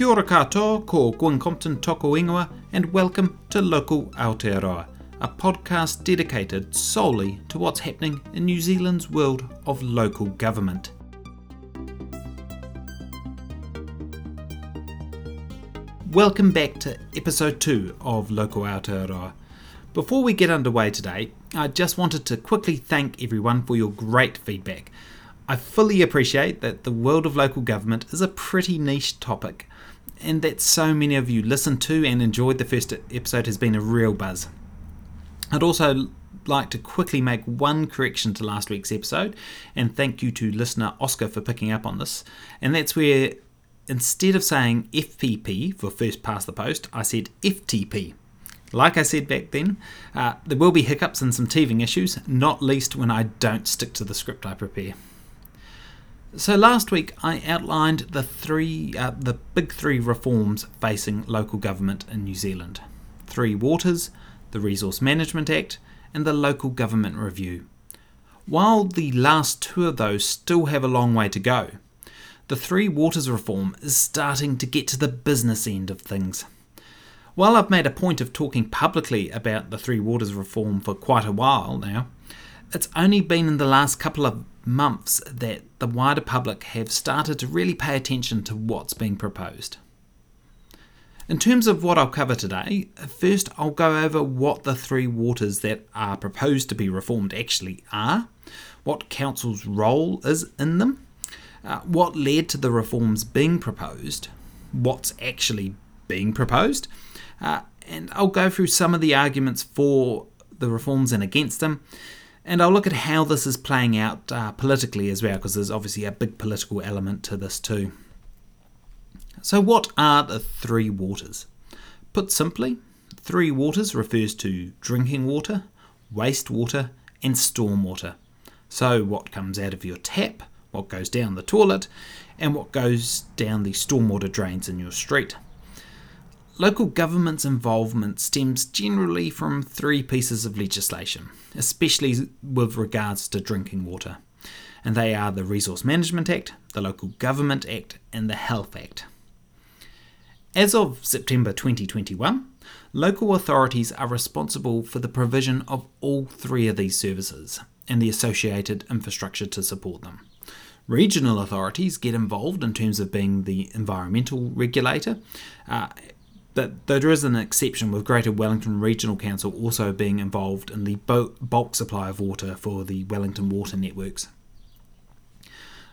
Kia ora katoa, ko Gwen Compton toko ingoa, and welcome to Local Aotearoa, a podcast dedicated solely to what's happening in New Zealand's world of local government. Welcome back to episode 2 of Local Aotearoa. Before we get underway today, I just wanted to quickly thank everyone for your great feedback. I fully appreciate that the world of local government is a pretty niche topic, and that so many of you listened to and enjoyed the first episode has been a real buzz. I'd also like to quickly make one correction to last week's episode, and thank you to listener Oscar for picking up on this. And that's where instead of saying FPP for first past the post, I said FTP. Like I said back then, uh, there will be hiccups and some teething issues, not least when I don't stick to the script I prepare. So last week I outlined the three, uh, the big three reforms facing local government in New Zealand: Three Waters, the Resource Management Act, and the Local Government Review. While the last two of those still have a long way to go, the Three Waters reform is starting to get to the business end of things. While I've made a point of talking publicly about the Three Waters reform for quite a while now, it's only been in the last couple of months that the wider public have started to really pay attention to what's being proposed. In terms of what I'll cover today, first I'll go over what the three waters that are proposed to be reformed actually are, what Council's role is in them, uh, what led to the reforms being proposed, what's actually being proposed, uh, and I'll go through some of the arguments for the reforms and against them, and I'll look at how this is playing out uh, politically as well, because there's obviously a big political element to this too. So, what are the three waters? Put simply, three waters refers to drinking water, wastewater, and stormwater. So, what comes out of your tap, what goes down the toilet, and what goes down the stormwater drains in your street. Local government's involvement stems generally from three pieces of legislation, especially with regards to drinking water. And they are the Resource Management Act, the Local Government Act, and the Health Act. As of September 2021, local authorities are responsible for the provision of all three of these services and the associated infrastructure to support them. Regional authorities get involved in terms of being the environmental regulator, uh, but there is an exception with Greater Wellington Regional Council also being involved in the bulk supply of water for the Wellington water networks.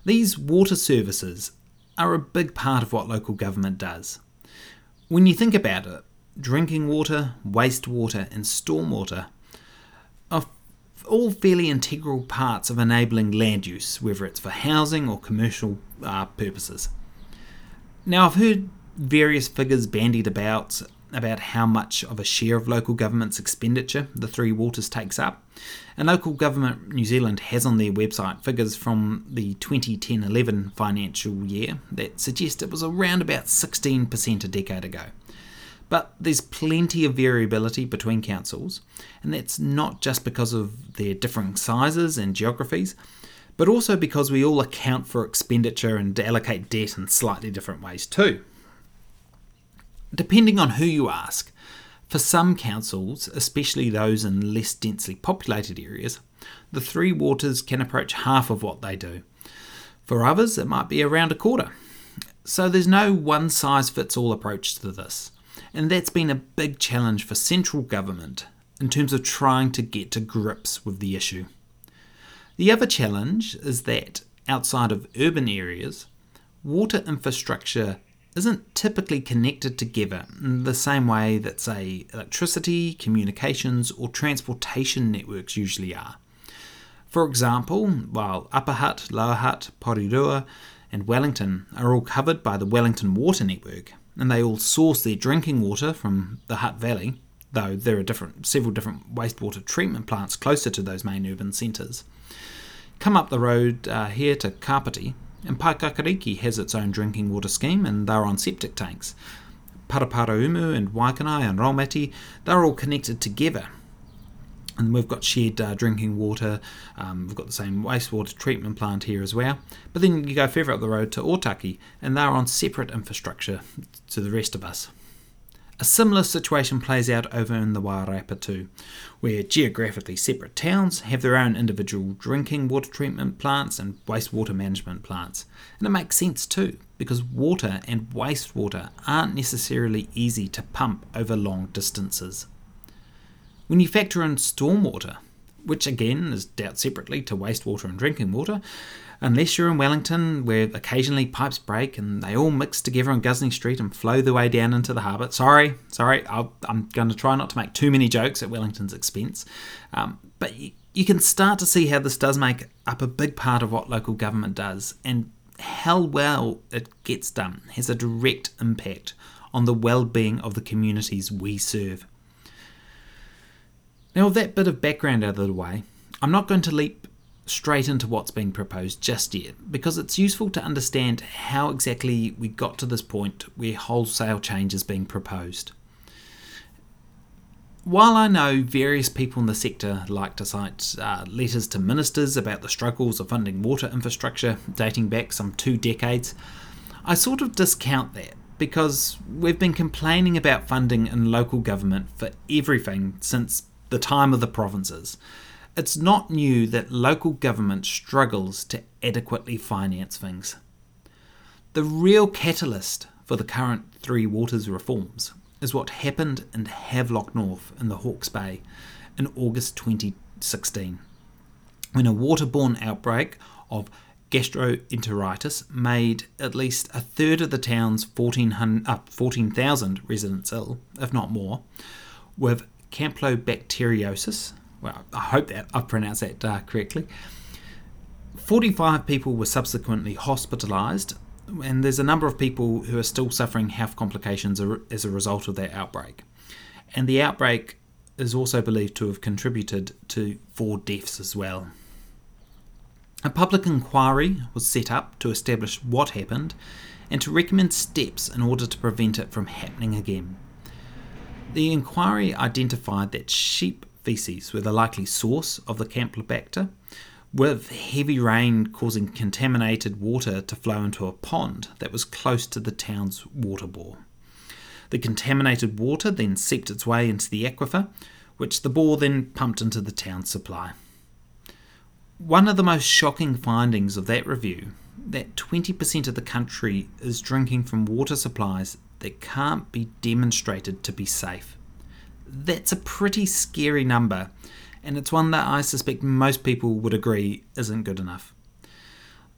These water services are a big part of what local government does. When you think about it, drinking water, wastewater, and stormwater are all fairly integral parts of enabling land use, whether it's for housing or commercial uh, purposes. Now, I've heard various figures bandied about about how much of a share of local government's expenditure the Three Waters takes up. And Local Government New Zealand has on their website figures from the 2010 11 financial year that suggest it was around about 16% a decade ago. But there's plenty of variability between councils, and that's not just because of their differing sizes and geographies, but also because we all account for expenditure and allocate debt in slightly different ways too. Depending on who you ask, for some councils, especially those in less densely populated areas, the three waters can approach half of what they do. For others, it might be around a quarter. So there's no one size fits all approach to this, and that's been a big challenge for central government in terms of trying to get to grips with the issue. The other challenge is that outside of urban areas, water infrastructure isn't typically connected together in the same way that, say, electricity, communications, or transportation networks usually are. For example, while Upper Hutt, Lower Hutt, Porirua, and Wellington are all covered by the Wellington Water Network, and they all source their drinking water from the Hutt Valley, though there are different, several different wastewater treatment plants closer to those main urban centres. Come up the road uh, here to Kapiti, and Paekakariki has its own drinking water scheme and they're on septic tanks. Paraparaumu and Waikanae and Raumati, they're all connected together. And we've got shared uh, drinking water. Um, we've got the same wastewater treatment plant here as well. But then you go further up the road to Otaki, and they're on separate infrastructure to the rest of us. A similar situation plays out over in the Wairarapa too, where geographically separate towns have their own individual drinking water treatment plants and wastewater management plants. And it makes sense too, because water and wastewater aren't necessarily easy to pump over long distances. When you factor in stormwater, which again is dealt separately to wastewater and drinking water, unless you're in Wellington, where occasionally pipes break and they all mix together on Ghuznee Street and flow their way down into the harbour. Sorry, sorry, i am going to try not to make too many jokes at Wellington's expense. Um, but you, you can start to see how this does make up a big part of what local government does, and how well it gets done has a direct impact on the well-being of the communities we serve. Now, with that bit of background out of the way, I'm not going to leap straight into what's being proposed just yet, because it's useful to understand how exactly we got to this point where wholesale change is being proposed. While I know various people in the sector like to cite uh, letters to ministers about the struggles of funding water infrastructure dating back some two decades, I sort of discount that because we've been complaining about funding in local government for everything since the time of the provinces. It's not new that local government struggles to adequately finance things. The real catalyst for the current Three Waters reforms is what happened in Havelock North in the Hawke's Bay in August 2016, when a waterborne outbreak of gastroenteritis made at least a third of the town's 14,000 uh, 14, residents ill, if not more, with campylobacteriosis, well, I hope that I've pronounced that uh, correctly. 45 people were subsequently hospitalised, and there's a number of people who are still suffering health complications as a result of that outbreak. And the outbreak is also believed to have contributed to four deaths as well. A public inquiry was set up to establish what happened and to recommend steps in order to prevent it from happening again. The inquiry identified that sheep feces were the likely source of the Campylobacter, with heavy rain causing contaminated water to flow into a pond that was close to the town's water bore. The contaminated water then seeped its way into the aquifer, which the bore then pumped into the town's supply. One of the most shocking findings of that review that 20% of the country is drinking from water supplies that can't be demonstrated to be safe that's a pretty scary number, and it's one that I suspect most people would agree isn't good enough.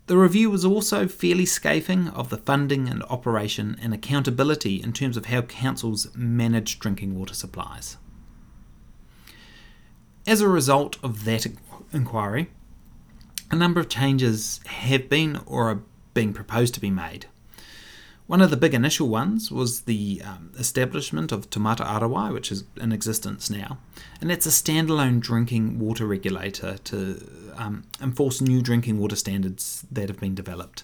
The review was also fairly scathing of the funding and operation and accountability in terms of how councils manage drinking water supplies. As a result of that inquiry, a number of changes have been or are being proposed to be made. One of the big initial ones was the um, establishment of Taumata Arowai, which is in existence now, and that's a standalone drinking water regulator to um, enforce new drinking water standards that have been developed.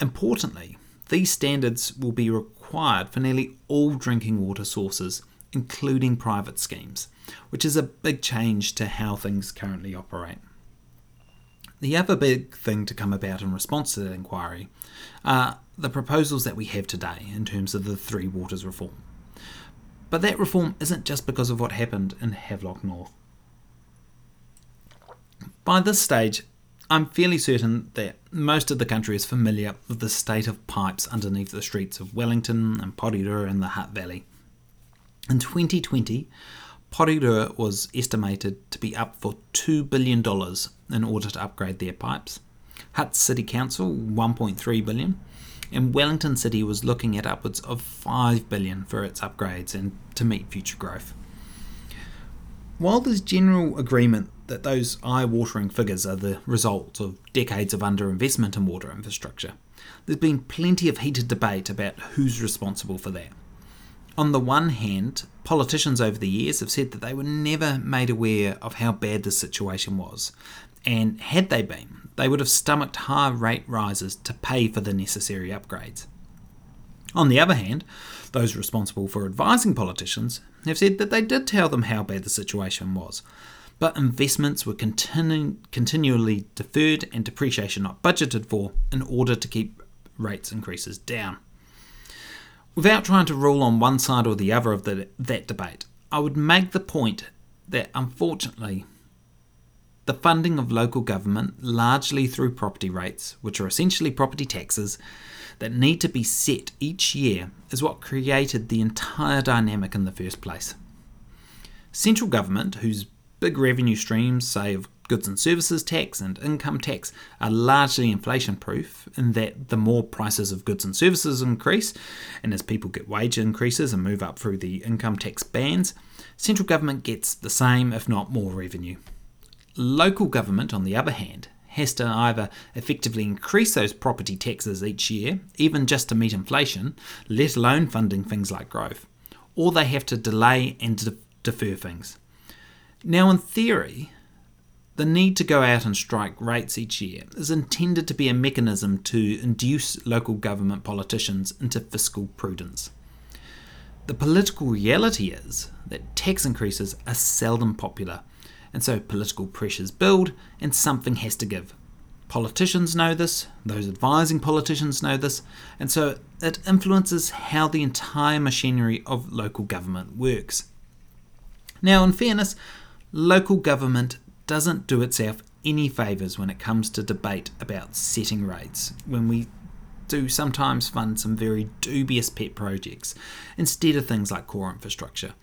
Importantly, these standards will be required for nearly all drinking water sources, including private schemes, which is a big change to how things currently operate. The other big thing to come about in response to that inquiry are the proposals that we have today in terms of the Three Waters reform. But that reform isn't just because of what happened in Havelock North. By this stage, I'm fairly certain that most of the country is familiar with the state of pipes underneath the streets of Wellington and Porirua and the Hutt Valley. In 2020, Porirua was estimated to be up for $2 billion in order to upgrade their pipes. Hutt City Council, 1.3 billion, and Wellington City was looking at upwards of 5 billion for its upgrades and to meet future growth. While there's general agreement that those eye-watering figures are the result of decades of underinvestment in water infrastructure, there's been plenty of heated debate about who's responsible for that. On the one hand, politicians over the years have said that they were never made aware of how bad the situation was, and had they been, they would have stomached high rate rises to pay for the necessary upgrades. On the other hand, those responsible for advising politicians have said that they did tell them how bad the situation was, but investments were continu- continually deferred and depreciation not budgeted for in order to keep rates increases down. Without trying to rule on one side or the other of the, that debate, I would make the point that unfortunately, the funding of local government, largely through property rates, which are essentially property taxes, that need to be set each year, is what created the entire dynamic in the first place. Central government, whose big revenue streams, say of goods and services tax and income tax, are largely inflation proof in that the more prices of goods and services increase, and as people get wage increases and move up through the income tax bands, central government gets the same, if not more, revenue. Local government, on the other hand, has to either effectively increase those property taxes each year, even just to meet inflation, let alone funding things like growth, or they have to delay and de- defer things. Now, in theory, the need to go out and strike rates each year is intended to be a mechanism to induce local government politicians into fiscal prudence. The political reality is that tax increases are seldom popular, and so political pressures build and something has to give. Politicians know this, those advising politicians know this, and so it influences how the entire machinery of local government works. Now, in fairness, local government doesn't do itself any favours when it comes to debate about setting rates, when we do sometimes fund some very dubious pet projects instead of things like core infrastructure.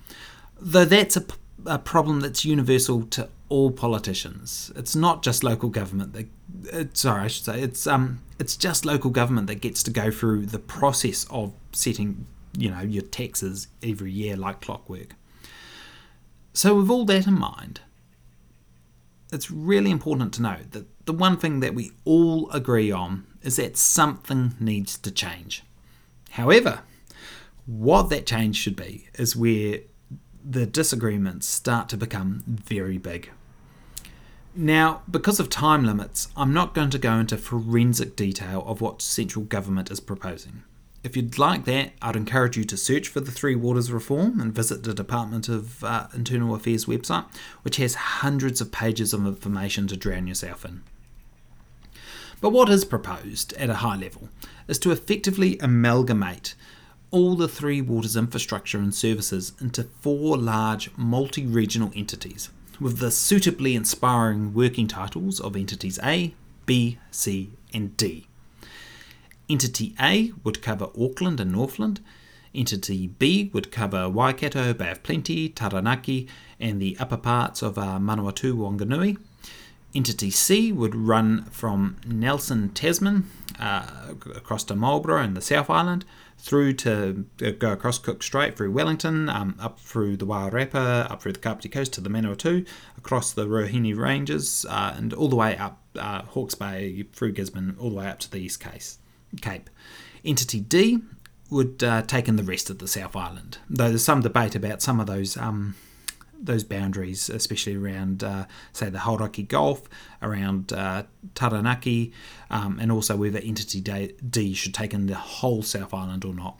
Though that's a, a problem that's universal to all politicians. It's not just local government that uh, sorry, I should say it's um it's just local government that gets to go through the process of setting, you know, your taxes every year like clockwork. So with all that in mind, it's really important to note that the one thing that we all agree on is that something needs to change. However, what that change should be is where the disagreements start to become very big. Now, because of time limits, I'm not going to go into forensic detail of what central government is proposing. If you'd like that, I'd encourage you to search for the Three Waters reform and visit the Department of uh, Internal Affairs website, which has hundreds of pages of information to drown yourself in. But what is proposed at a high level is to effectively amalgamate all the Three Waters infrastructure and services into four large multi regional entities, with the suitably inspiring working titles of entities A, B, C, and D. Entity A would cover Auckland and Northland. Entity B would cover Waikato, Bay of Plenty, Taranaki, and the upper parts of uh, Manawatu, Wanganui. Entity C would run from Nelson, Tasman, uh, across to Marlborough and the South Island, through to uh, go across Cook Strait through Wellington, um, up through the Wairarapa, up through the Kapiti Coast to the Manawatu, across the Ruahine Ranges, uh, and all the way up uh, Hawke's Bay through Gisborne, all the way up to the East Case. Cape. Entity D would uh, take in the rest of the South Island, though there's some debate about some of those um, those boundaries, especially around, uh, say, the Hauraki Gulf, around uh, Taranaki, um, and also whether Entity D should take in the whole South Island or not.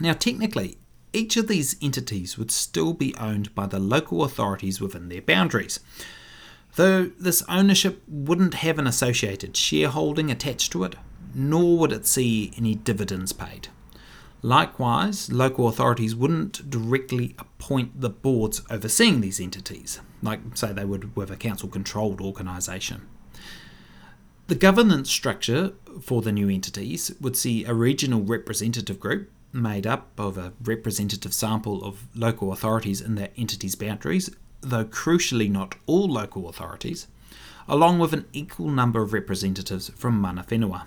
Now, technically, each of these entities would still be owned by the local authorities within their boundaries. Though this ownership wouldn't have an associated shareholding attached to it, nor would it see any dividends paid. Likewise, local authorities wouldn't directly appoint the boards overseeing these entities, like, say, they would with a council controlled organisation. The governance structure for the new entities would see a regional representative group made up of a representative sample of local authorities in their entities' boundaries, though crucially not all local authorities, along with an equal number of representatives from mana whenua.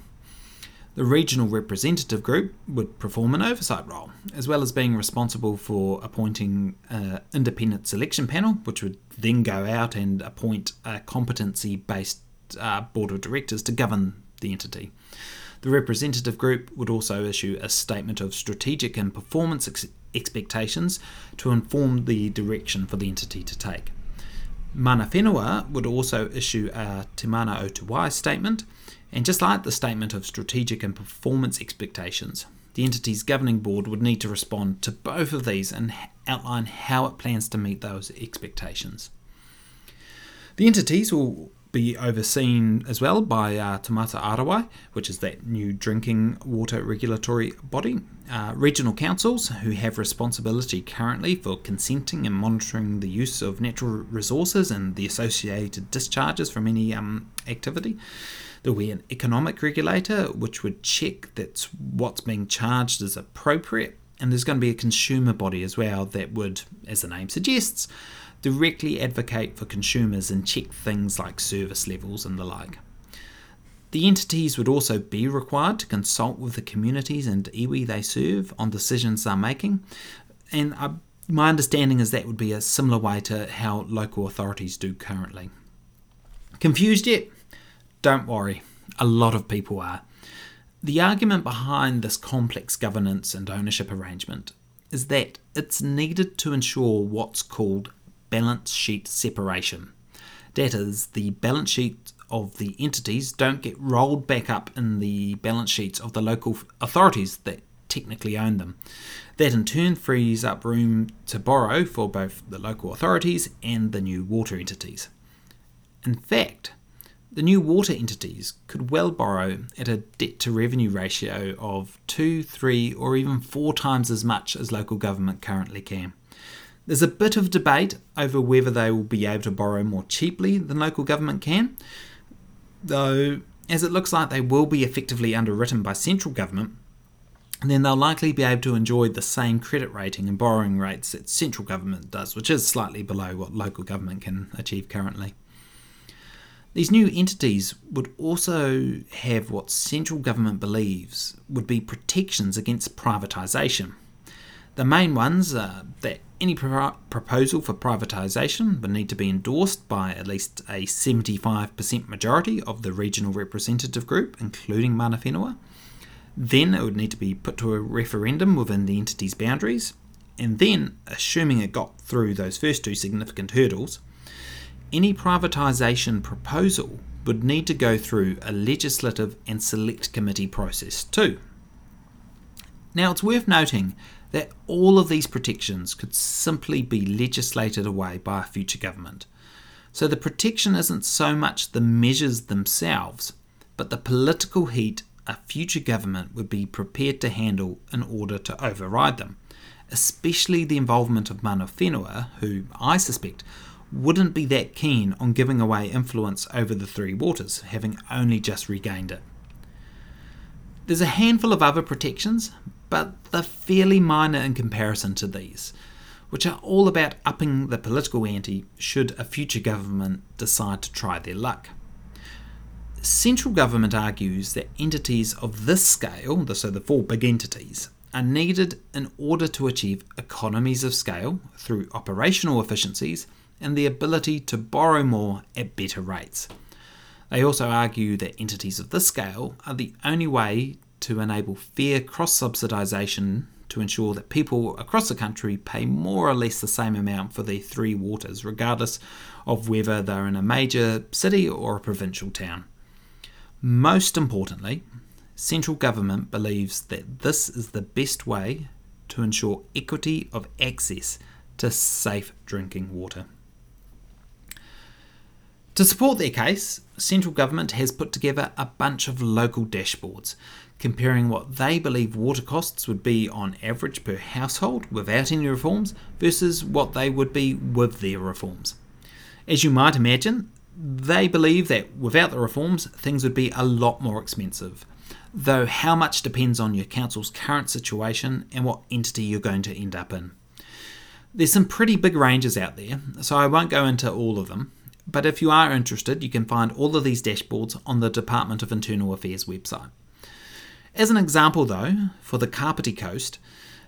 The regional representative group would perform an oversight role, as well as being responsible for appointing an independent selection panel, which would then go out and appoint a competency based uh, board of directors to govern the entity. The representative group would also issue a statement of strategic and performance ex- expectations to inform the direction for the entity to take. Mana Whenua would also issue a Te Mana o Te statement and just like the statement of strategic and performance expectations, the entity's governing board would need to respond to both of these and outline how it plans to meet those expectations. The entities will be overseen as well by uh, Taumata Arowai, which is that new drinking water regulatory body. Uh, regional councils, who have responsibility currently for consenting and monitoring the use of natural resources and the associated discharges from any um, activity. There'll be an economic regulator, which would check that what's being charged is appropriate. And there's going to be a consumer body as well that would, as the name suggests, directly advocate for consumers and check things like service levels and the like. The entities would also be required to consult with the communities and iwi they serve on decisions they're making, and uh, my understanding is that would be a similar way to how local authorities do currently. Confused yet? Don't worry, a lot of people are. The argument behind this complex governance and ownership arrangement is that it's needed to ensure what's called balance sheet separation. That is, the balance sheet of the entities don't get rolled back up in the balance sheets of the local authorities that technically own them. That in turn frees up room to borrow for both the local authorities and the new water entities. In fact, the new water entities could well borrow at a debt to revenue ratio of 2, 3, or even 4 times as much as local government currently can. There's a bit of debate over whether they will be able to borrow more cheaply than local government can, though, as it looks like they will be effectively underwritten by central government, then they'll likely be able to enjoy the same credit rating and borrowing rates that central government does, which is slightly below what local government can achieve currently. These new entities would also have what central government believes would be protections against privatisation. The main ones are that any pro- proposal for privatisation would need to be endorsed by at least a 75% majority of the regional representative group, including Mana Whenua. Then it would need to be put to a referendum within the entity's boundaries, and then, assuming it got through those first two significant hurdles, any privatisation proposal would need to go through a legislative and select committee process too. Now, it's worth noting that all of these protections could simply be legislated away by a future government. So the protection isn't so much the measures themselves, but the political heat a future government would be prepared to handle in order to override them, especially the involvement of Mana Whenua, who I suspect wouldn't be that keen on giving away influence over the Three Waters, having only just regained it. There's a handful of other protections, but they're fairly minor in comparison to these, which are all about upping the political ante should a future government decide to try their luck. Central government argues that entities of this scale, so the four big entities, are needed in order to achieve economies of scale through operational efficiencies and the ability to borrow more at better rates. They also argue that entities of this scale are the only way to enable fair cross subsidisation to ensure that people across the country pay more or less the same amount for their three waters, regardless of whether they're in a major city or a provincial town. Most importantly, central government believes that this is the best way to ensure equity of access to safe drinking water. To support their case, central government has put together a bunch of local dashboards comparing what they believe water costs would be on average per household without any reforms versus what they would be with their reforms. As you might imagine, they believe that without the reforms, things would be a lot more expensive, though how much depends on your council's current situation and what entity you're going to end up in. There's some pretty big ranges out there, so I won't go into all of them, but if you are interested, you can find all of these dashboards on the Department of Internal Affairs website. As an example, though, for the Kapiti Coast,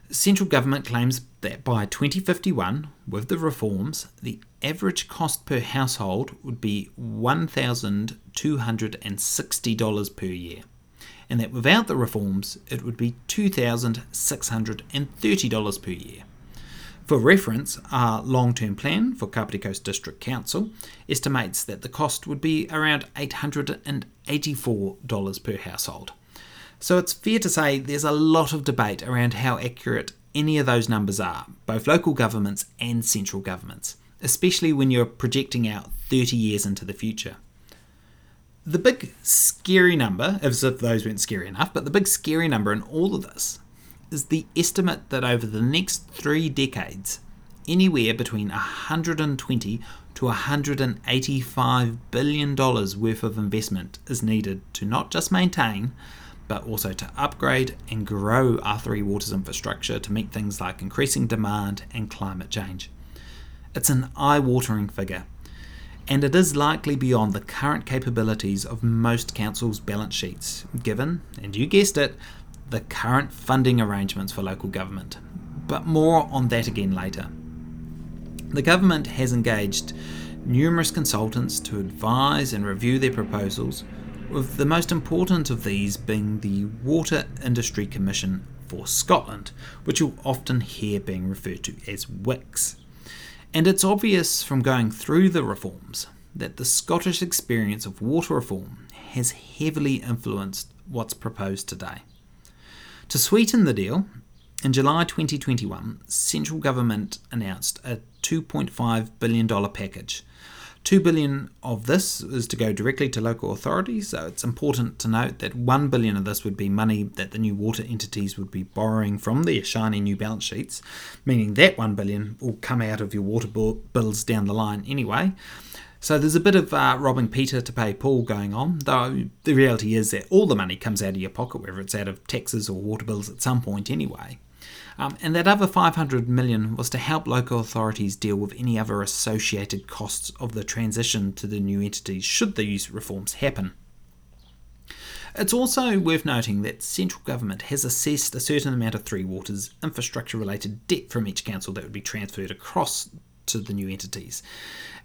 central government claims that by 2051, with the reforms, the average cost per household would be $1,260 per year, and that without the reforms, it would be $2,630 per year. For reference, our long term plan for Kapiti Coast District Council estimates that the cost would be around $884 per household. So it's fair to say there's a lot of debate around how accurate any of those numbers are, both local governments and central governments, especially when you're projecting out 30 years into the future. The big scary number, as if those weren't scary enough, but the big scary number in all of this is the estimate that over the next three decades, anywhere between 120 to 185 billion dollars worth of investment is needed to not just maintain but also to upgrade and grow R3 Water's infrastructure to meet things like increasing demand and climate change. It's an eye watering figure, and it is likely beyond the current capabilities of most councils' balance sheets, given, and you guessed it, the current funding arrangements for local government. But more on that again later. The government has engaged numerous consultants to advise and review their proposals, with the most important of these being the Water Industry Commission for Scotland, which you'll often hear being referred to as WICS. And it's obvious from going through the reforms that the Scottish experience of water reform has heavily influenced what's proposed today. To sweeten the deal, in July 2021, central government announced a $2.5 billion package. 2 billion of this is to go directly to local authorities, so it's important to note that 1 billion of this would be money that the new water entities would be borrowing from their shiny new balance sheets, meaning that 1 billion will come out of your water bills down the line anyway. So there's a bit of uh, robbing Peter to pay Paul going on, though the reality is that all the money comes out of your pocket, whether it's out of taxes or water bills at some point anyway. Um, and that other 500 million was to help local authorities deal with any other associated costs of the transition to the new entities should these reforms happen. It's also worth noting that central government has assessed a certain amount of Three Waters infrastructure related debt from each council that would be transferred across to the new entities.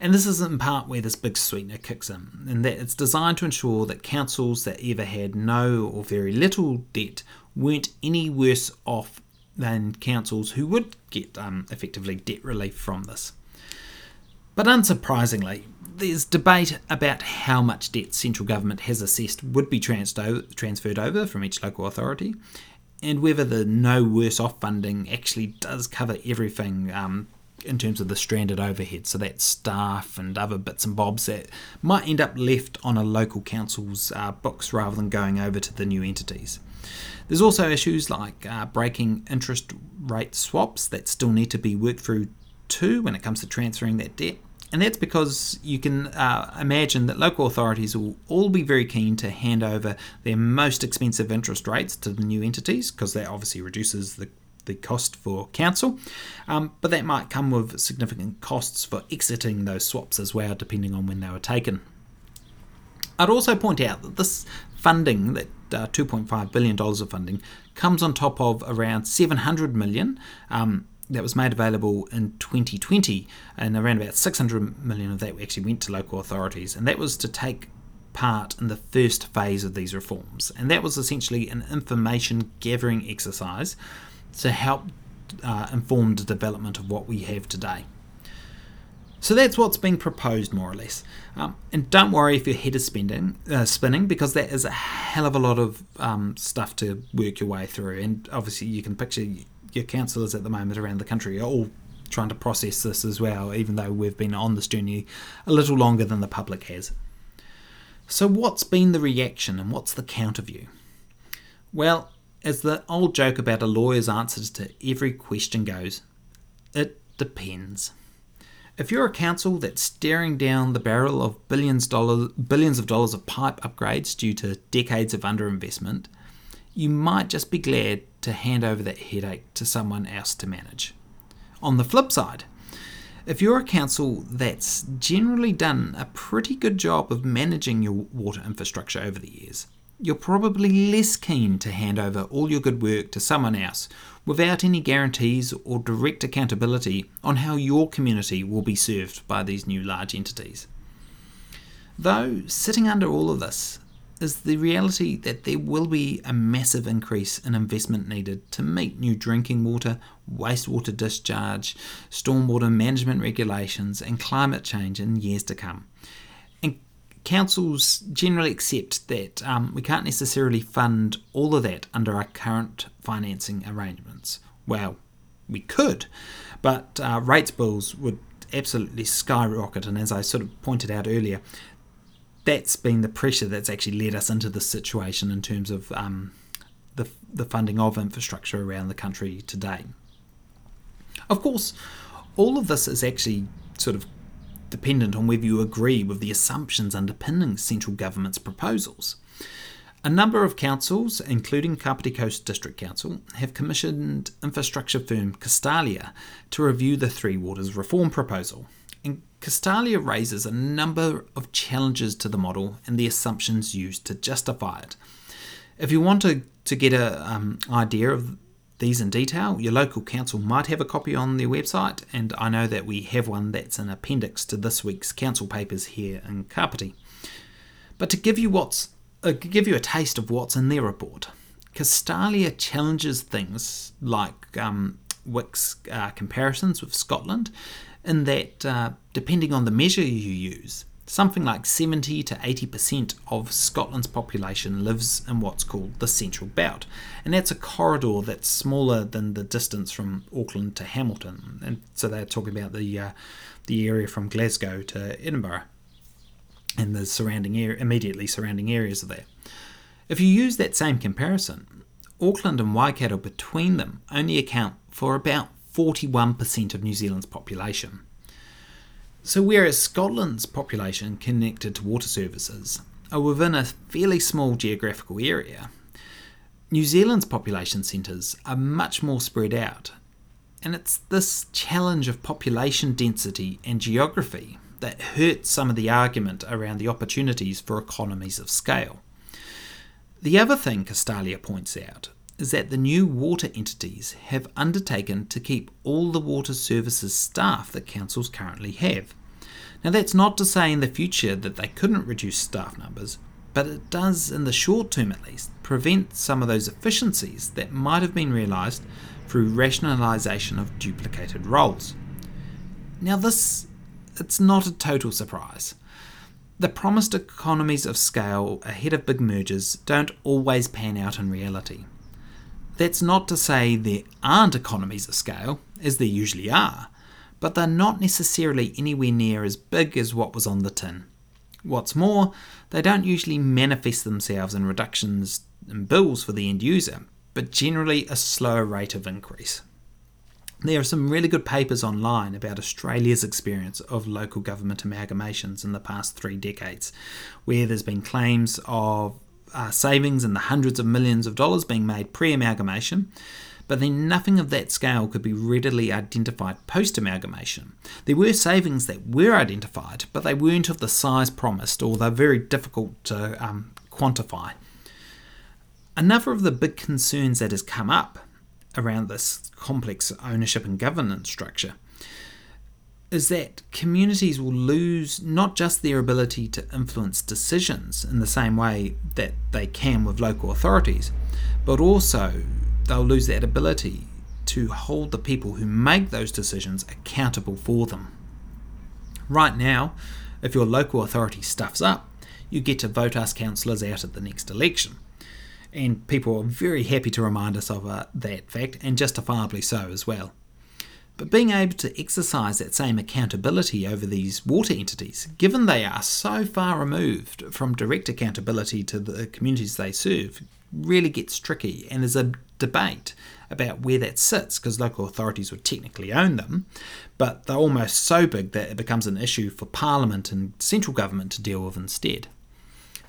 And this is in part where this big sweetener kicks in, in that it's designed to ensure that councils that either had no or very little debt weren't any worse off than councils who would get um, effectively debt relief from this. But unsurprisingly, there's debate about how much debt central government has assessed would be transferred over from each local authority, and whether the no worse off funding actually does cover everything um, in terms of the stranded overhead, so that staff and other bits and bobs that might end up left on a local council's uh, books rather than going over to the new entities. There's also issues like uh, breaking interest rate swaps that still need to be worked through too when it comes to transferring that debt. And that's because you can uh, imagine that local authorities will all be very keen to hand over their most expensive interest rates to the new entities because that obviously reduces the the cost for council, um, but that might come with significant costs for exiting those swaps as well, depending on when they were taken. I'd also point out that this funding, that uh, $2.5 billion of funding, comes on top of around 700 million um, that was made available in 2020, and around about 600 million of that actually went to local authorities, and that was to take part in the first phase of these reforms, and that was essentially an information gathering exercise to help uh, inform the development of what we have today. So that's what's being proposed, more or less. Um, and don't worry if your head is spending, uh, spinning, because that is a hell of a lot of um, stuff to work your way through. And obviously, you can picture your councillors at the moment around the country are all trying to process this as well, even though we've been on this journey a little longer than the public has. So, what's been the reaction and what's the counter view? Well, as the old joke about a lawyer's answers to every question goes, it depends. If you're a council that's staring down the barrel of billions, billions of dollars of pipe upgrades due to decades of underinvestment, you might just be glad to hand over that headache to someone else to manage. On the flip side, if you're a council that's generally done a pretty good job of managing your water infrastructure over the years, you're probably less keen to hand over all your good work to someone else without any guarantees or direct accountability on how your community will be served by these new large entities. Though, sitting under all of this is the reality that there will be a massive increase in investment needed to meet new drinking water, wastewater discharge, stormwater management regulations, and climate change in years to come councils generally accept that um, we can't necessarily fund all of that under our current financing arrangements. Well, we could, but uh, rates bills would absolutely skyrocket. And as I sort of pointed out earlier, that's been the pressure that's actually led us into this situation in terms of um, the, the funding of infrastructure around the country today. Of course, all of this is actually sort of dependent on whether you agree with the assumptions underpinning central government's proposals. A number of councils, including Kapiti Coast District Council, have commissioned infrastructure firm Castalia to review the Three Waters reform proposal. And Castalia raises a number of challenges to the model and the assumptions used to justify it. If you want to, to get an um, idea of these in detail, your local council might have a copy on their website, and I know that we have one that's an appendix to this week's council papers here in Kapiti. But to give you what's uh, give you a taste of what's in their report, Castalia challenges things like um, WICS uh, comparisons with Scotland, in that uh, depending on the measure you use, Something like 70 to 80% of Scotland's population lives in what's called the Central Belt, and that's a corridor that's smaller than the distance from Auckland to Hamilton. And so they're talking about the uh, the area from Glasgow to Edinburgh and the surrounding area, immediately surrounding areas there. If you use that same comparison, Auckland and Waikato between them only account for about 41% of New Zealand's population. So, whereas Scotland's population connected to water services are within a fairly small geographical area, New Zealand's population centres are much more spread out. And it's this challenge of population density and geography that hurts some of the argument around the opportunities for economies of scale. The other thing Castalia points out is that the new water entities have undertaken to keep all the water services staff that councils currently have. Now, that's not to say in the future that they couldn't reduce staff numbers, but it does, in the short term at least, prevent some of those efficiencies that might have been realised through rationalisation of duplicated roles. Now, this it's not a total surprise. The promised economies of scale ahead of big mergers don't always pan out in reality. That's not to say there aren't economies of scale, as there usually are, but they're not necessarily anywhere near as big as what was on the tin. What's more, they don't usually manifest themselves in reductions in bills for the end user, but generally a slower rate of increase. There are some really good papers online about Australia's experience of local government amalgamations in the past three decades, where there's been claims of uh, savings in the hundreds of millions of dollars being made pre amalgamation, but then nothing of that scale could be readily identified post amalgamation. There were savings that were identified, but they weren't of the size promised, or they're very difficult to um, quantify. Another of the big concerns that has come up around this complex ownership and governance structure is that communities will lose not just their ability to influence decisions in the same way that they can with local authorities, but also they'll lose that ability to hold the people who make those decisions accountable for them. Right now, if your local authority stuffs up, you get to vote us councillors out at the next election. And people are very happy to remind us of uh, that fact, and justifiably so as well. But being able to exercise that same accountability over these water entities, given they are so far removed from direct accountability to the communities they serve, really gets tricky. And there's a debate about where that sits because local authorities would technically own them, but they're almost so big that it becomes an issue for Parliament and central government to deal with instead.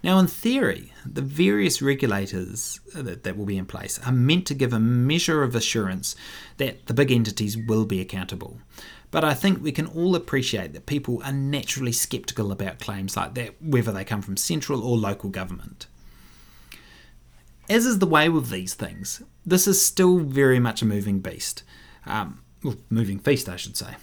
Now, in theory, the various regulators that, that will be in place are meant to give a measure of assurance that the big entities will be accountable. But I think we can all appreciate that people are naturally sceptical about claims like that, whether they come from central or local government. As is the way with these things, this is still very much a moving beast. Um, moving feast, I should say.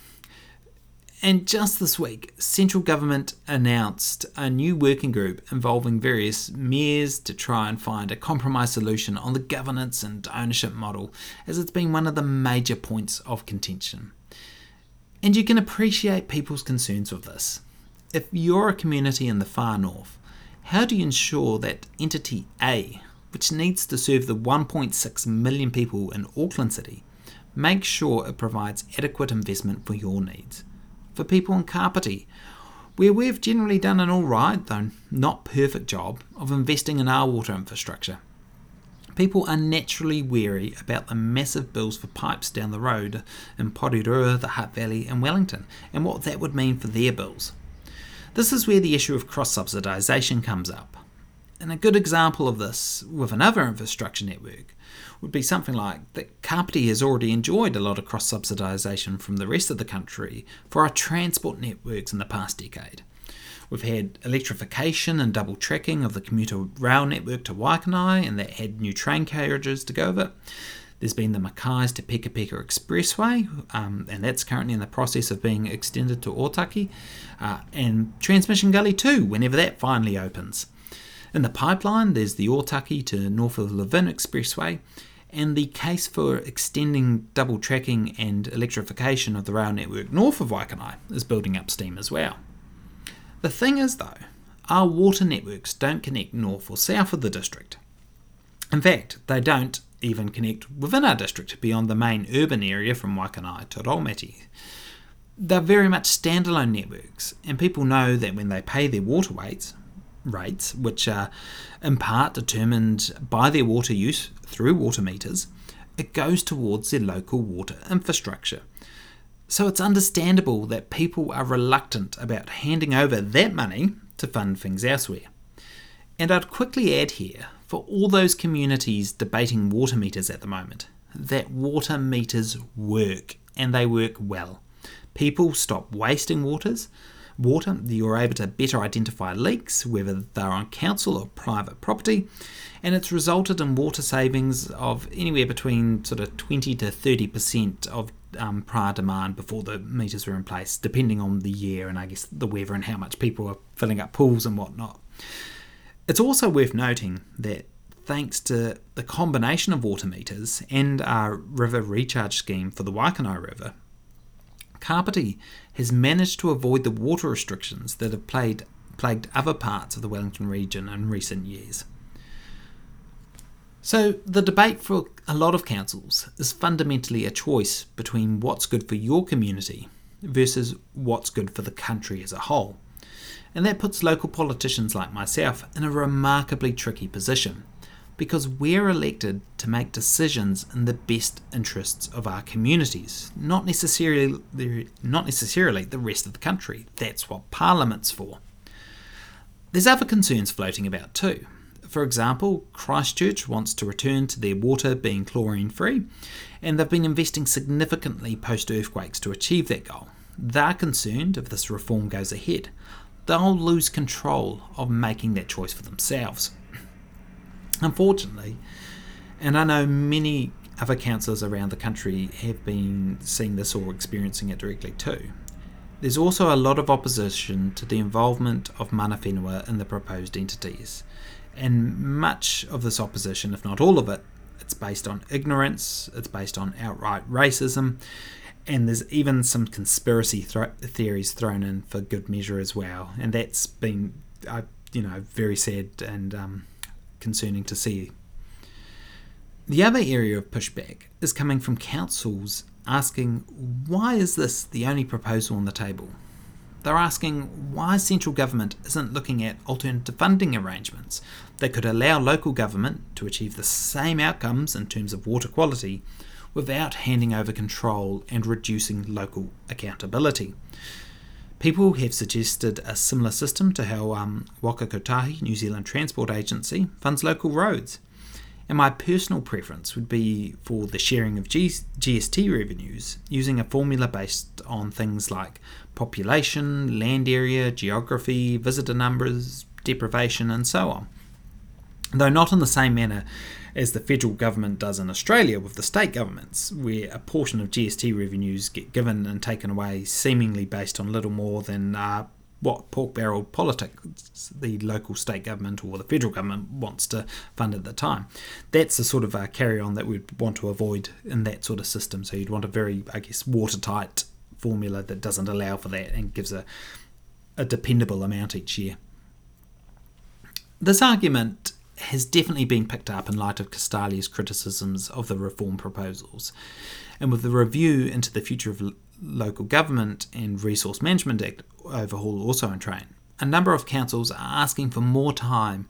And just this week, central government announced a new working group involving various mayors to try and find a compromise solution on the governance and ownership model, as it's been one of the major points of contention. And you can appreciate people's concerns with this. If you're a community in the far north, how do you ensure that entity A, which needs to serve the 1.6 million people in Auckland City, makes sure it provides adequate investment for your needs? For people in Kapiti, where we've generally done an alright, though not perfect job, of investing in our water infrastructure. People are naturally wary about the massive bills for pipes down the road in Porirua, the Hutt Valley, and Wellington, and what that would mean for their bills. This is where the issue of cross subsidisation comes up. And a good example of this with another infrastructure network would be something like that Kapiti has already enjoyed a lot of cross subsidisation from the rest of the country for our transport networks in the past decade. We've had electrification and double tracking of the commuter rail network to Waikanae, and that had new train carriages to go over. There's been the Mackay's to Peka Peka Expressway, um, and that's currently in the process of being extended to Otaki, uh, and Transmission Gully 2, whenever that finally opens. In the pipeline, there's the Otaki to north of Levin Expressway, and the case for extending double tracking and electrification of the rail network north of Waikanae is building up steam as well. The thing is, though, our water networks don't connect north or south of the district. In fact, they don't even connect within our district beyond the main urban area from Waikanae to Raumati. They're very much standalone networks, and people know that when they pay their water rates, rates, which are in part determined by their water use through water meters, it goes towards their local water infrastructure. So it's understandable that people are reluctant about handing over that money to fund things elsewhere. And I'd quickly add here, for all those communities debating water meters at the moment, that water meters work and they work well. People stop wasting waters, water, you're able to better identify leaks, whether they're on council or private property, and it's resulted in water savings of anywhere between sort of 20 to 30% of um, prior demand before the meters were in place, depending on the year and I guess the weather and how much people are filling up pools and whatnot. It's also worth noting that thanks to the combination of water meters and our river recharge scheme for the Waikanae River, Kapiti has managed to avoid the water restrictions that have plagued other parts of the Wellington region in recent years. So, the debate for a lot of councils is fundamentally a choice between what's good for your community versus what's good for the country as a whole. And that puts local politicians like myself in a remarkably tricky position because we're elected to make decisions in the best interests of our communities, not necessarily not necessarily the rest of the country. That's what parliament's for. There's other concerns floating about too. For example, Christchurch wants to return to their water being chlorine free, and they've been investing significantly post earthquakes to achieve that goal. They're concerned if this reform goes ahead, they'll lose control of making that choice for themselves. Unfortunately, and I know many other councillors around the country have been seeing this or experiencing it directly too. There's also a lot of opposition to the involvement of mana whenua in the proposed entities, and much of this opposition, if not all of it, it's based on ignorance, it's based on outright racism, and there's even some conspiracy th- theories thrown in for good measure as well, and that's been, uh, you know, very sad and um, concerning to see. The other area of pushback is coming from councils asking why is this the only proposal on the table? They're asking why central government isn't looking at alternative funding arrangements that could allow local government to achieve the same outcomes in terms of water quality without handing over control and reducing local accountability. People have suggested a similar system to how um, Waka Kotahi, New Zealand Transport Agency, funds local roads. And my personal preference would be for the sharing of G- GST revenues using a formula based on things like population, land area, geography, visitor numbers, deprivation, and so on. Though not in the same manner as the federal government does in Australia with the state governments, where a portion of GST revenues get given and taken away seemingly based on little more than uh, what pork barrel politics the local state government or the federal government wants to fund at the time. That's the sort of uh, carry on that we'd want to avoid in that sort of system. So you'd want a very, I guess, watertight formula that doesn't allow for that and gives a, a dependable amount each year. This argument has definitely been picked up in light of Castalia's criticisms of the reform proposals. And with the review into the future of Local Government and Resource Management Act overhaul also in train. A number of councils are asking for more time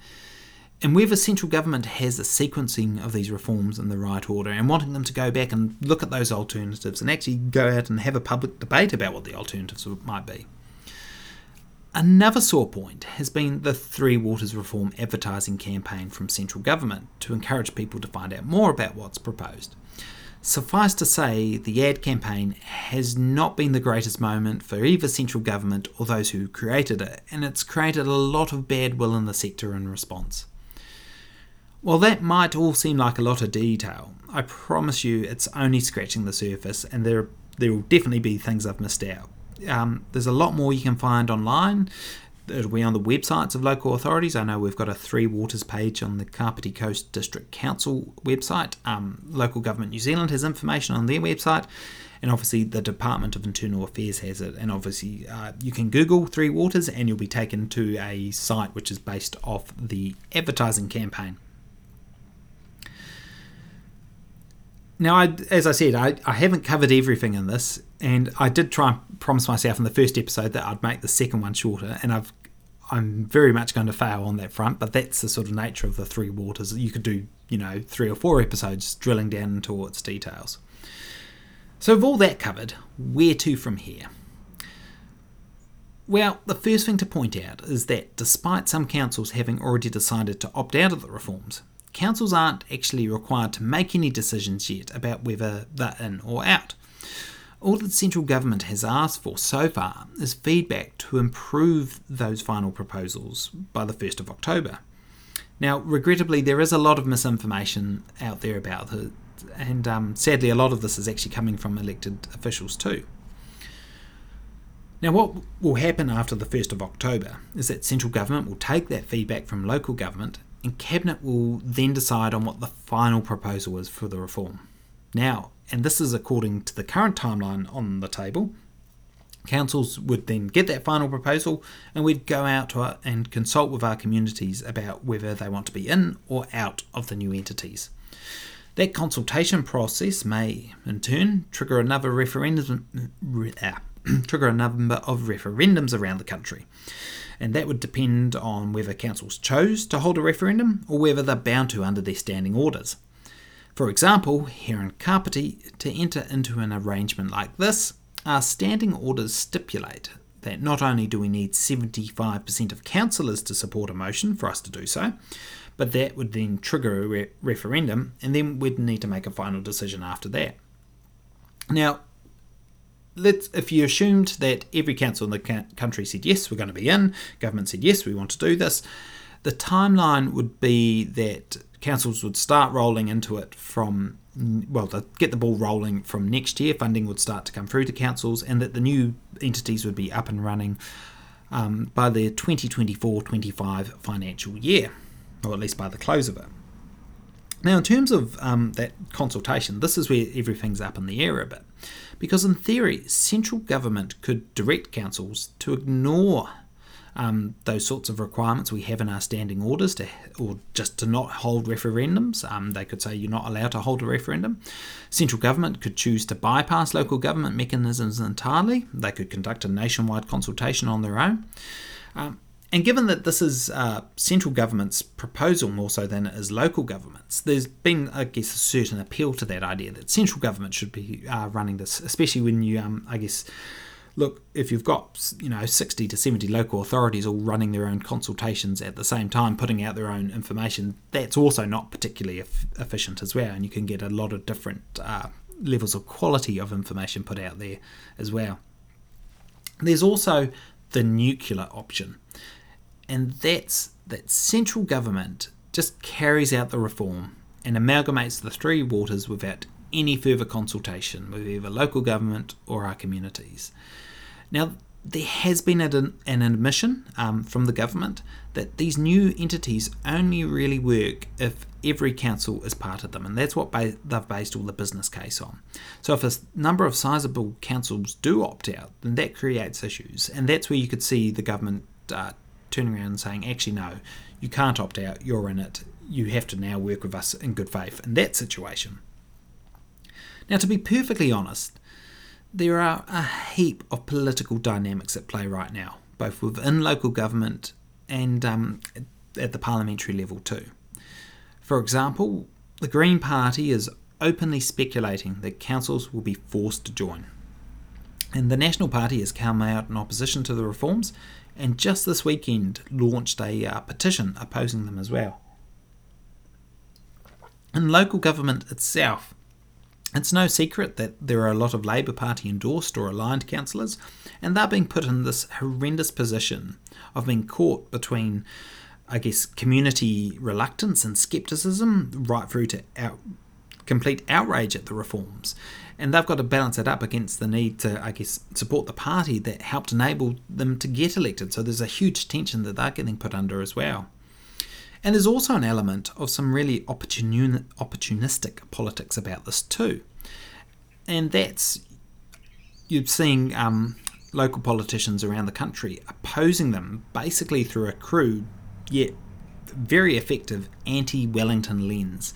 and whether central government has a sequencing of these reforms in the right order and wanting them to go back and look at those alternatives and actually go out and have a public debate about what the alternatives might be. Another sore point has been the Three Waters Reform advertising campaign from central government to encourage people to find out more about what's proposed. Suffice to say, the ad campaign has not been the greatest moment for either central government or those who created it, and it's created a lot of bad will in the sector in response. While that might all seem like a lot of detail, I promise you it's only scratching the surface, and there there will definitely be things I've missed out. Um, there's a lot more you can find online. It'll be on the websites of local authorities. I know we've got a Three Waters page on the Kapiti Coast District Council website. Um, local Government New Zealand has information on their website, and obviously the Department of Internal Affairs has it. And obviously, uh, you can Google Three Waters and you'll be taken to a site which is based off the advertising campaign. Now, I, as I said, I, I haven't covered everything in this, and I did try and promise myself in the first episode that I'd make the second one shorter, and I've I'm very much going to fail on that front, but that's the sort of nature of the three waters. You could do, you know, three or four episodes drilling down into all its details. So, with all that covered, where to from here? Well, the first thing to point out is that despite some councils having already decided to opt out of the reforms, councils aren't actually required to make any decisions yet about whether they're in or out. All that the central government has asked for so far is feedback to improve those final proposals by the 1st of October. Now, regrettably, there is a lot of misinformation out there about it, and um, sadly, a lot of this is actually coming from elected officials too. Now, what will happen after the 1st of October is that central government will take that feedback from local government and Cabinet will then decide on what the final proposal is for the reform. Now, and this is according to the current timeline on the table, councils would then get that final proposal and we'd go out to, and consult with our communities about whether they want to be in or out of the new entities. That consultation process may, in turn, trigger another referendum, uh, trigger a number of referendums around the country and that would depend on whether councils chose to hold a referendum or whether they're bound to under their standing orders. For example, here in Kapiti, to enter into an arrangement like this, our standing orders stipulate that not only do we need 75% of councillors to support a motion for us to do so, but that would then trigger a re- referendum, and then we'd need to make a final decision after that. Now, let's if you assumed that every council in the country said yes, we're going to be in, government said yes, we want to do this, the timeline would be that councils would start rolling into it from well, to get the ball rolling from next year, funding would start to come through to councils, and that the new entities would be up and running um, by the 2024 25 financial year, or at least by the close of it. Now, in terms of um, that consultation, this is where everything's up in the air a bit. Because in theory, central government could direct councils to ignore um, those sorts of requirements we have in our standing orders to, or just to not hold referendums. Um, they could say you're not allowed to hold a referendum. Central government could choose to bypass local government mechanisms entirely. They could conduct a nationwide consultation on their own. Um, and given that this is uh, central government's proposal more so than it is local governments, there's been, I guess, a certain appeal to that idea that central government should be uh, running this, especially when you, um, I guess, look, if you've got, you know, 60 to 70 local authorities all running their own consultations at the same time, putting out their own information, that's also not particularly efficient as well. And you can get a lot of different uh, levels of quality of information put out there as well. There's also the nuclear option and that's that central government just carries out the reform and amalgamates the three waters without any further consultation with either local government or our communities. Now, there has been an, admission um, from the government that these new entities only really work if every council is part of them, and that's what ba- they've based all the business case on. So, if a number of sizable councils do opt out, then that creates issues, and that's where you could see the government uh, turning around and saying, actually, no, you can't opt out, you're in it, you have to now work with us in good faith in that situation. Now, to be perfectly honest, there are a heap of political dynamics at play right now, both within local government and um, at the parliamentary level too. For example, the Green Party is openly speculating that councils will be forced to join. And the National Party has come out in opposition to the reforms and just this weekend launched a uh, petition opposing them as well. In local government itself, it's no secret that there are a lot of Labour Party endorsed or aligned councillors, and they're being put in this horrendous position of being caught between, I guess, community reluctance and scepticism, right through to out, complete outrage at the reforms. And they've got to balance it up against the need to, I guess, support the party that helped enable them to get elected. So there's a huge tension that they're getting put under as well. And there's also an element of some really opportun- opportunistic politics about this too. And that's you're seeing um, local politicians around the country opposing them basically through a crude yet very effective anti Wellington lens.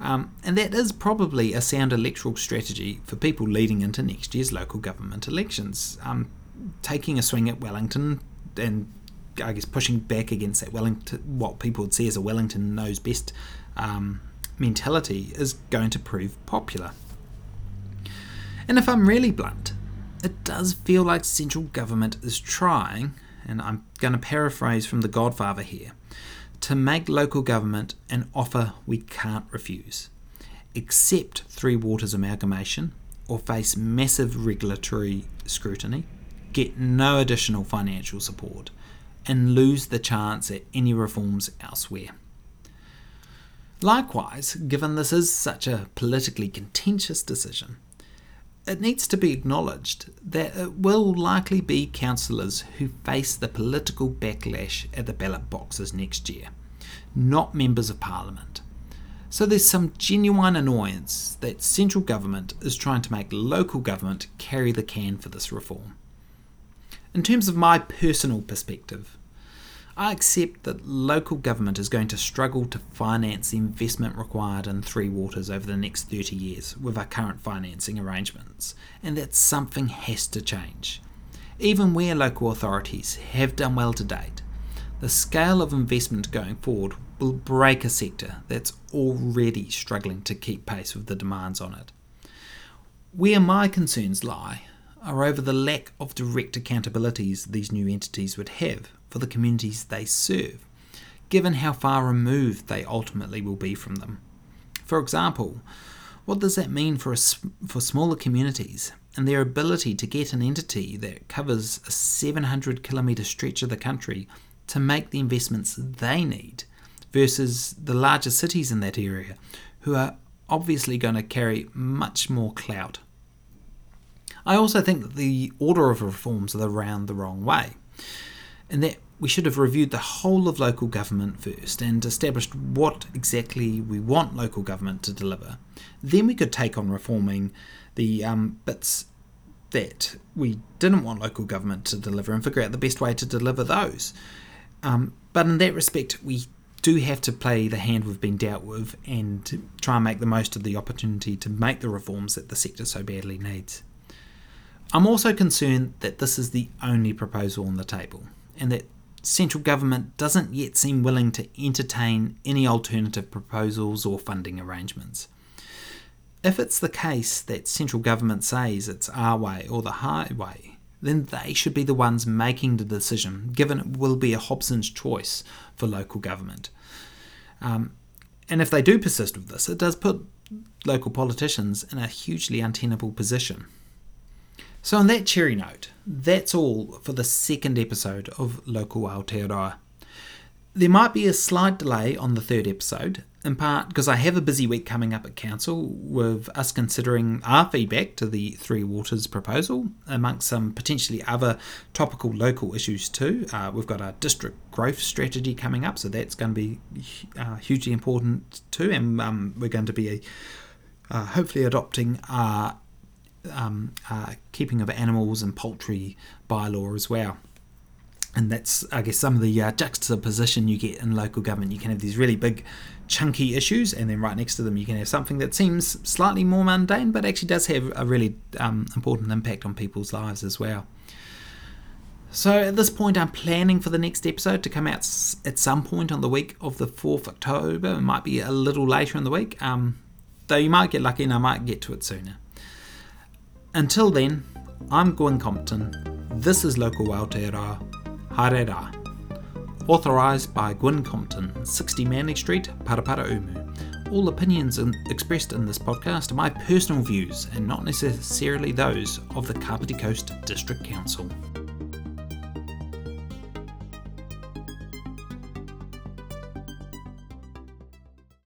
Um, and that is probably a sound electoral strategy for people leading into next year's local government elections. Um, taking a swing at Wellington and I guess pushing back against that Wellington, what people would see as a Wellington knows best um, mentality, is going to prove popular. And if I'm really blunt, it does feel like central government is trying, and I'm going to paraphrase from The Godfather here, to make local government an offer we can't refuse. Accept Three Waters amalgamation or face massive regulatory scrutiny, get no additional financial support, and lose the chance at any reforms elsewhere. Likewise, given this is such a politically contentious decision, it needs to be acknowledged that it will likely be councillors who face the political backlash at the ballot boxes next year, not members of parliament. So there's some genuine annoyance that central government is trying to make local government carry the can for this reform. In terms of my personal perspective, I accept that local government is going to struggle to finance the investment required in Three Waters over the next 30 years with our current financing arrangements, and that something has to change. Even where local authorities have done well to date, the scale of investment going forward will break a sector that's already struggling to keep pace with the demands on it. Where my concerns lie are over the lack of direct accountabilities these new entities would have for the communities they serve, given how far removed they ultimately will be from them. For example, what does that mean for, a, for smaller communities and their ability to get an entity that covers a 700 kilometre stretch of the country to make the investments they need versus the larger cities in that area who are obviously going to carry much more clout? I also think that the order of reforms are around the wrong way and that we should have reviewed the whole of local government first and established what exactly we want local government to deliver. Then we could take on reforming the um, bits that we didn't want local government to deliver and figure out the best way to deliver those. Um, but in that respect, we do have to play the hand we've been dealt with and try and make the most of the opportunity to make the reforms that the sector so badly needs. I'm also concerned that this is the only proposal on the table and that central government doesn't yet seem willing to entertain any alternative proposals or funding arrangements. If it's the case that central government says it's our way or the highway, then they should be the ones making the decision, given it will be a Hobson's choice for local government. Um, and if they do persist with this, it does put local politicians in a hugely untenable position. So, on that cherry note, that's all for the second episode of Local Aotearoa. There might be a slight delay on the third episode, in part because I have a busy week coming up at Council with us considering our feedback to the Three Waters proposal, amongst some potentially other topical local issues too. Uh, we've got our district growth strategy coming up, so that's going to be uh, hugely important too, and um, we're going to be uh, hopefully adopting our um, uh, keeping of animals and poultry bylaw as well. and that's I guess some of the uh, juxtaposition you get in local government. You can have these really big, chunky issues, and then right next to them you can have something that seems slightly more mundane, but actually does have a really um, important impact on people's lives as well. So at this point, I'm planning for the next episode to come out at some point on the week of the 4th October. It might be a little later in the week, um, though you might get lucky and I might get to it sooner. Until then, I'm Gwyn Compton. This is Local Aotearoa Haere Authorised by Gwyn Compton, 60 Manly Street, Paraparaumu. All opinions expressed in this podcast are my personal views and not necessarily those of the Kapiti Coast District Council.